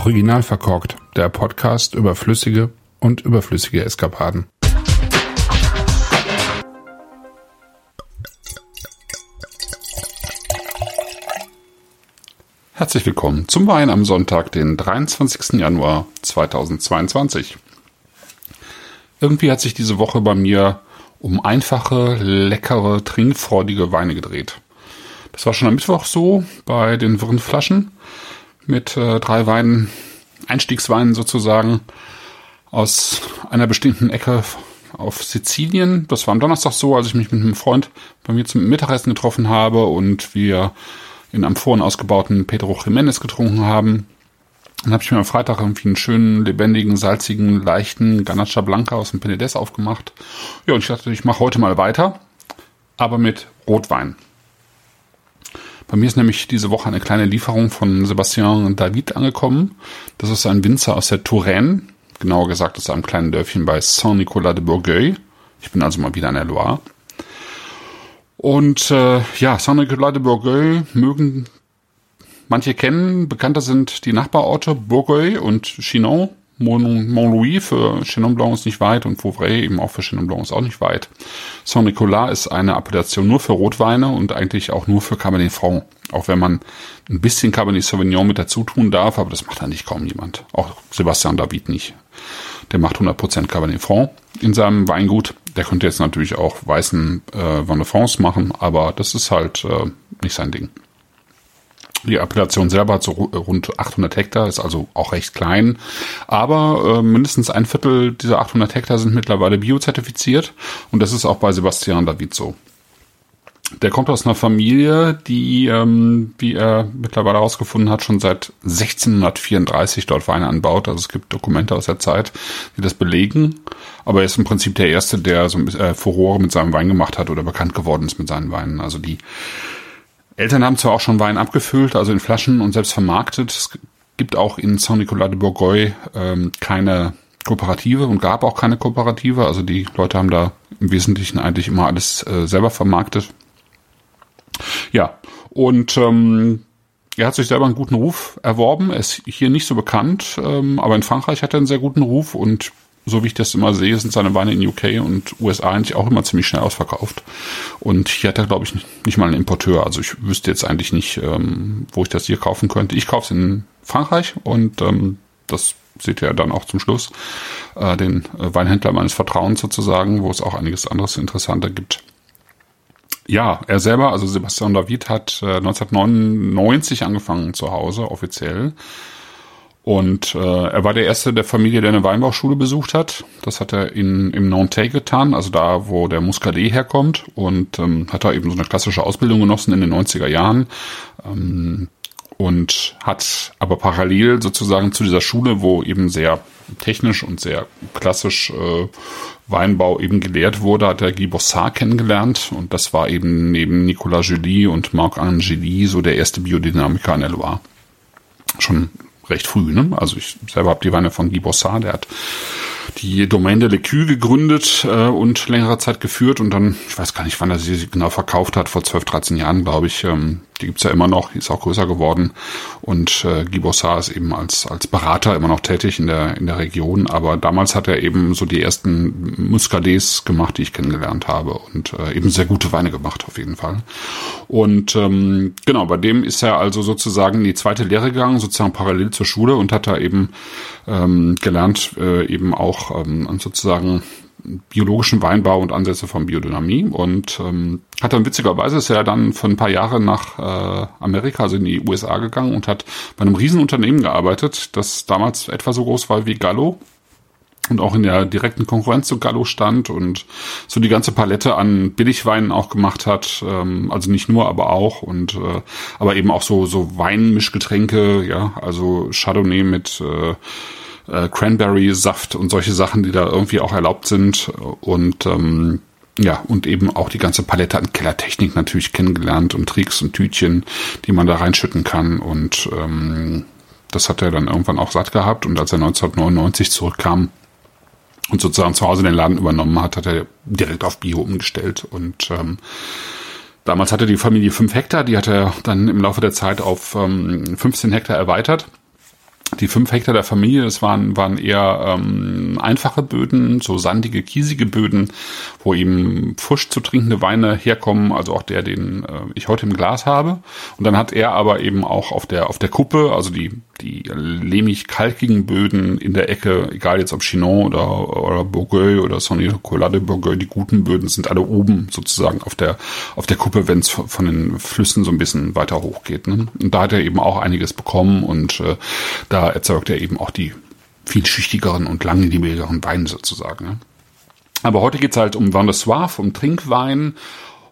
Original verkorkt, der Podcast über flüssige und überflüssige Eskapaden. Herzlich willkommen zum Wein am Sonntag, den 23. Januar 2022. Irgendwie hat sich diese Woche bei mir um einfache, leckere, trinkfreudige Weine gedreht. Das war schon am Mittwoch so bei den wirren Flaschen mit äh, drei Weinen, Einstiegsweinen sozusagen aus einer bestimmten Ecke auf Sizilien. Das war am Donnerstag so, als ich mich mit einem Freund bei mir zum Mittagessen getroffen habe und wir in vorhin ausgebauten Pedro Jiménez getrunken haben. Dann habe ich mir am Freitag irgendwie einen schönen, lebendigen, salzigen, leichten Ganacha Blanca aus dem Penedès aufgemacht. Ja, und ich dachte, ich mache heute mal weiter, aber mit Rotwein. Bei mir ist nämlich diese Woche eine kleine Lieferung von Sebastian David angekommen. Das ist ein Winzer aus der Touraine, genauer gesagt aus einem kleinen Dörfchen bei Saint-Nicolas de Bourgueil. Ich bin also mal wieder an der Loire. Und äh, ja, Saint-Nicolas de Bourgueil mögen manche kennen. Bekannter sind die Nachbarorte Bourgueil und Chinon. Mont-Louis für Chenin Blanc ist nicht weit und Vouvray eben auch für Chenin Blanc ist auch nicht weit. Saint-Nicolas ist eine Appellation nur für Rotweine und eigentlich auch nur für Cabernet Franc. Auch wenn man ein bisschen Cabernet Sauvignon mit dazu tun darf, aber das macht eigentlich kaum jemand. Auch Sebastian David nicht. Der macht 100% Cabernet Franc in seinem Weingut. Der könnte jetzt natürlich auch weißen äh, Vin de France machen, aber das ist halt äh, nicht sein Ding. Die Appellation selber hat so rund 800 Hektar, ist also auch recht klein. Aber äh, mindestens ein Viertel dieser 800 Hektar sind mittlerweile biozertifiziert. Und das ist auch bei Sebastian David so. Der kommt aus einer Familie, die, ähm, wie er mittlerweile herausgefunden hat, schon seit 1634 dort Weine anbaut. Also es gibt Dokumente aus der Zeit, die das belegen. Aber er ist im Prinzip der Erste, der so ein äh, Furore mit seinem Wein gemacht hat oder bekannt geworden ist mit seinen Weinen. Also die Eltern haben zwar auch schon Wein abgefüllt, also in Flaschen und selbst vermarktet. Es gibt auch in Saint-Nicolas de Bourgogne ähm, keine Kooperative und gab auch keine Kooperative. Also die Leute haben da im Wesentlichen eigentlich immer alles äh, selber vermarktet. Ja, und ähm, er hat sich selber einen guten Ruf erworben. Er ist hier nicht so bekannt, ähm, aber in Frankreich hat er einen sehr guten Ruf und so wie ich das immer sehe, sind seine Weine in UK und USA eigentlich auch immer ziemlich schnell ausverkauft. Und hier hat er, glaube ich, nicht mal einen Importeur. Also ich wüsste jetzt eigentlich nicht, ähm, wo ich das hier kaufen könnte. Ich kaufe es in Frankreich und ähm, das seht ihr dann auch zum Schluss. Äh, den äh, Weinhändler meines Vertrauens sozusagen, wo es auch einiges anderes Interessanter gibt. Ja, er selber, also Sebastian David, hat äh, 1999 angefangen zu Hause, offiziell. Und äh, er war der erste der Familie, der eine Weinbauschule besucht hat. Das hat er in, im Nantais getan, also da, wo der Muscadet herkommt. Und ähm, hat da eben so eine klassische Ausbildung genossen in den 90er Jahren. Ähm, und hat aber parallel sozusagen zu dieser Schule, wo eben sehr technisch und sehr klassisch äh, Weinbau eben gelehrt wurde, hat er Guy Bossard kennengelernt. Und das war eben neben Nicolas Julie und Marc Angeli so der erste Biodynamiker in der Loire. Schon recht früh. Ne? Also ich selber habe die Weine von Guy Bossard, der hat die Domaine de l'Écu gegründet äh, und längere Zeit geführt und dann, ich weiß gar nicht, wann er sie genau verkauft hat, vor 12, 13 Jahren, glaube ich, ähm, die gibt's ja immer noch, die ist auch größer geworden. Und äh, Guy Bossard ist eben als, als Berater immer noch tätig in der, in der Region. Aber damals hat er eben so die ersten Muscadets gemacht, die ich kennengelernt habe. Und äh, eben sehr gute Weine gemacht, auf jeden Fall. Und ähm, genau, bei dem ist er also sozusagen in die zweite Lehre gegangen, sozusagen parallel zur Schule und hat da eben ähm, gelernt, äh, eben auch ähm, sozusagen biologischen Weinbau und Ansätze von Biodynamie und ähm, hat dann witzigerweise ist er dann für ein paar Jahre nach äh, Amerika, also in die USA gegangen und hat bei einem Riesenunternehmen gearbeitet, das damals etwa so groß war wie Gallo und auch in der direkten Konkurrenz zu Gallo stand und so die ganze Palette an Billigweinen auch gemacht hat, ähm, also nicht nur, aber auch und äh, aber eben auch so so Weinmischgetränke, ja, also Chardonnay mit äh, äh, Cranberry-Saft und solche Sachen, die da irgendwie auch erlaubt sind. Und ähm, ja, und eben auch die ganze Palette an Kellertechnik natürlich kennengelernt und Tricks und Tütchen, die man da reinschütten kann. Und ähm, das hat er dann irgendwann auch satt gehabt. Und als er 1999 zurückkam und sozusagen zu Hause den Laden übernommen hat, hat er direkt auf Bio umgestellt. Und ähm, damals hatte die Familie fünf Hektar, die hat er dann im Laufe der Zeit auf ähm, 15 Hektar erweitert die fünf Hektar der Familie, das waren, waren eher ähm, einfache Böden, so sandige, kiesige Böden, wo eben frisch zu trinkende Weine herkommen, also auch der, den äh, ich heute im Glas habe. Und dann hat er aber eben auch auf der, auf der Kuppe, also die, die lehmig-kalkigen Böden in der Ecke, egal jetzt ob Chinon oder, oder Bourgueil oder Sonny Nicolas de Bourgueil, die guten Böden sind alle oben sozusagen auf der, auf der Kuppe, wenn es von den Flüssen so ein bisschen weiter hoch geht. Ne? Und da hat er eben auch einiges bekommen und äh, da erzeugt er eben auch die vielschichtigeren und langlebigeren Weine sozusagen. Aber heute geht's halt um Vin de Soif, um Trinkwein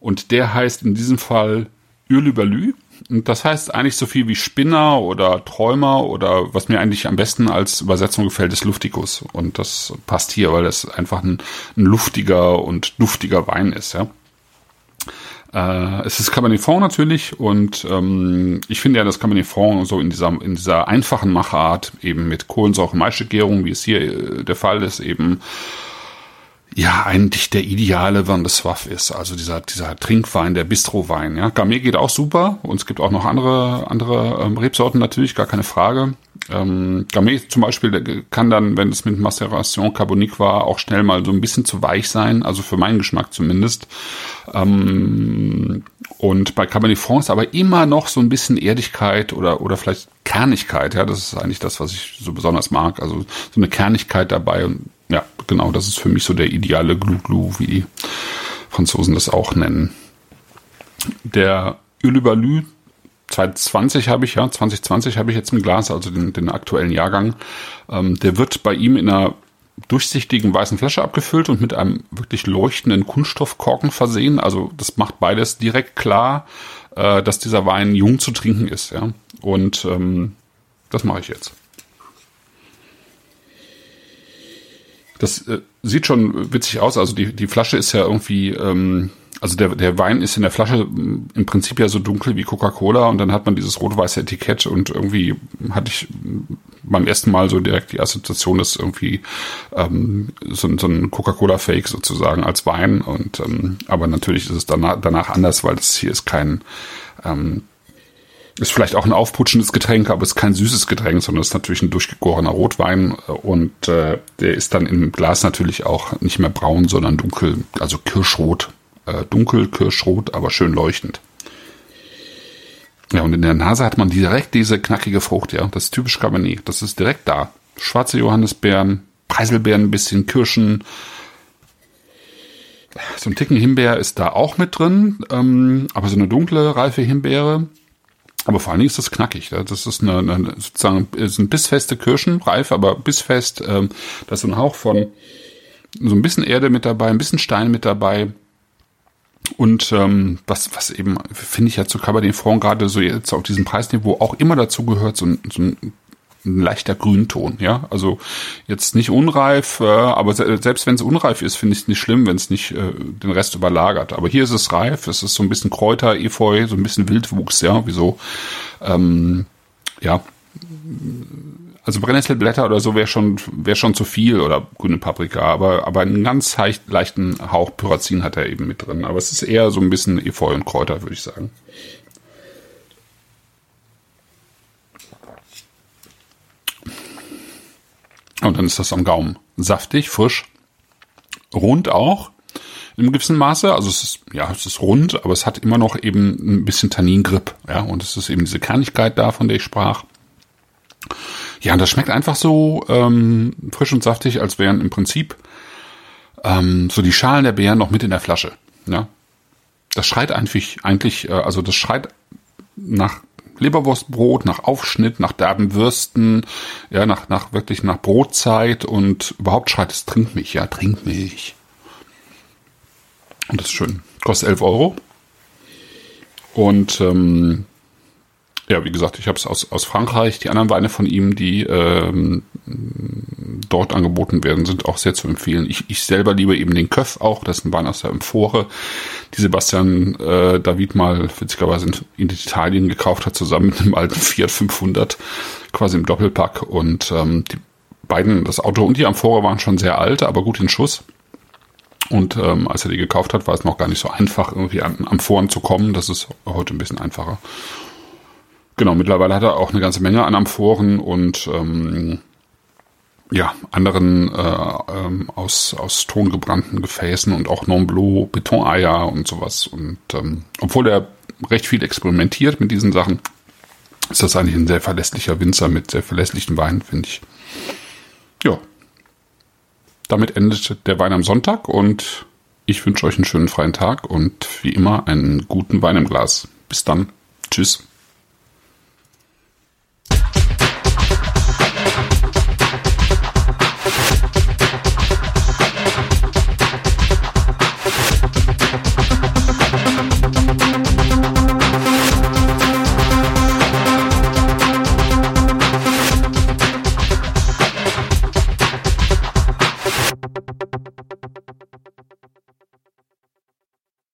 und der heißt in diesem Fall Urluberlü. Und das heißt eigentlich so viel wie Spinner oder Träumer oder was mir eigentlich am besten als Übersetzung gefällt, ist Luftikus. Und das passt hier, weil das einfach ein, ein luftiger und duftiger Wein ist, ja. Äh, es ist Cabernet Franc natürlich und ähm, ich finde ja, dass Cabernet Franc so in dieser, in dieser einfachen Machart eben mit Kohlensäure Maischegärung, wie es hier äh, der Fall ist, eben ja, eigentlich der ideale Van de Swaff ist. Also dieser, dieser Trinkwein, der Bistrowein. Ja, Gamay geht auch super. Und es gibt auch noch andere, andere ähm, Rebsorten natürlich, gar keine Frage. Ähm, Gamay zum Beispiel kann dann, wenn es mit Maceration Carbonique war, auch schnell mal so ein bisschen zu weich sein. Also für meinen Geschmack zumindest. Ähm, und bei Cabernet Franc ist aber immer noch so ein bisschen Erdigkeit oder, oder vielleicht Kernigkeit. Ja, das ist eigentlich das, was ich so besonders mag. Also so eine Kernigkeit dabei und genau, das ist für mich so der ideale Glu-Glu, wie die Franzosen das auch nennen. Der Ulubalü 2020 habe ich, ja, 2020 habe ich jetzt im Glas, also den, den aktuellen Jahrgang. Ähm, der wird bei ihm in einer durchsichtigen weißen Flasche abgefüllt und mit einem wirklich leuchtenden Kunststoffkorken versehen. Also das macht beides direkt klar, äh, dass dieser Wein jung zu trinken ist. Ja? Und ähm, das mache ich jetzt. Das äh, sieht schon witzig aus. Also die, die Flasche ist ja irgendwie, ähm, also der, der Wein ist in der Flasche mm, im Prinzip ja so dunkel wie Coca-Cola und dann hat man dieses rot-weiße Etikett und irgendwie hatte ich beim ersten Mal so direkt die Assoziation, dass irgendwie ähm, so, so ein Coca-Cola-Fake sozusagen als Wein und ähm, aber natürlich ist es danach, danach anders, weil das hier ist kein ähm, ist vielleicht auch ein aufputschendes Getränk, aber es ist kein süßes Getränk, sondern es ist natürlich ein durchgegorener Rotwein. Und äh, der ist dann im Glas natürlich auch nicht mehr braun, sondern dunkel, also kirschrot, äh, dunkel kirschrot, aber schön leuchtend. Ja, und in der Nase hat man direkt diese knackige Frucht, ja, das ist typisch Cabernet, das ist direkt da. Schwarze Johannisbeeren, Preiselbeeren, ein bisschen Kirschen, so ein Ticken Himbeer ist da auch mit drin, ähm, aber so eine dunkle, reife Himbeere, aber vor allen Dingen ist das knackig. Das ist eine, eine sozusagen sind bissfeste Kirschen, reif, aber bissfest. Ähm, da ist so ein Hauch von so ein bisschen Erde mit dabei, ein bisschen Stein mit dabei. Und ähm, was, was eben, finde ich ja zu Cabernet Franc gerade so jetzt auf diesem Preisniveau auch immer dazu gehört, so ein, so ein ein leichter Grünton, ja. Also jetzt nicht unreif, äh, aber se selbst wenn es unreif ist, finde ich es nicht schlimm, wenn es nicht äh, den Rest überlagert. Aber hier ist es reif, es ist so ein bisschen Kräuter, Efeu, so ein bisschen Wildwuchs, ja, wieso? Ähm, ja. Also Brennnesselblätter oder so wäre schon wäre schon zu viel oder grüne Paprika, aber aber einen ganz leichten Hauch Pyrazin hat er eben mit drin. Aber es ist eher so ein bisschen Efeu und Kräuter, würde ich sagen. Und dann ist das am Gaumen saftig, frisch, rund auch im gewissen Maße. Also es ist, ja, es ist rund, aber es hat immer noch eben ein bisschen Tanningrip. Ja, und es ist eben diese Kernigkeit da, von der ich sprach. Ja, und das schmeckt einfach so ähm, frisch und saftig, als wären im Prinzip ähm, so die Schalen der Beeren noch mit in der Flasche. Ja, das schreit eigentlich, eigentlich, äh, also das schreit nach Leberwurstbrot, nach Aufschnitt, nach derben Würsten, ja, nach, nach wirklich nach Brotzeit und überhaupt schreit es Trinkmilch, ja, Trinkmilch. Und das ist schön. Kostet 11 Euro. Und ähm, ja, wie gesagt, ich habe es aus, aus Frankreich. Die anderen Weine von ihm, die ähm, dort angeboten werden, sind auch sehr zu empfehlen. Ich, ich selber liebe eben den Köff auch, das ist ein Wein aus der Emphore, die Sebastian äh, David mal witzigerweise in, in Italien gekauft hat, zusammen mit einem alten Fiat 500, quasi im Doppelpack. Und ähm, die beiden, das Auto und die Amphore waren schon sehr alt, aber gut in Schuss. Und ähm, als er die gekauft hat, war es noch gar nicht so einfach, irgendwie an Amphoren zu kommen. Das ist heute ein bisschen einfacher. Genau, mittlerweile hat er auch eine ganze Menge an Amphoren und ähm, ja, anderen äh, ähm, aus, aus Ton gebrannten Gefäßen und auch Nomblot, Betoneier und sowas. Und ähm, obwohl er recht viel experimentiert mit diesen Sachen, ist das eigentlich ein sehr verlässlicher Winzer mit sehr verlässlichen Weinen, finde ich. Ja. Damit endet der Wein am Sonntag und ich wünsche euch einen schönen freien Tag und wie immer einen guten Wein im Glas. Bis dann. Tschüss.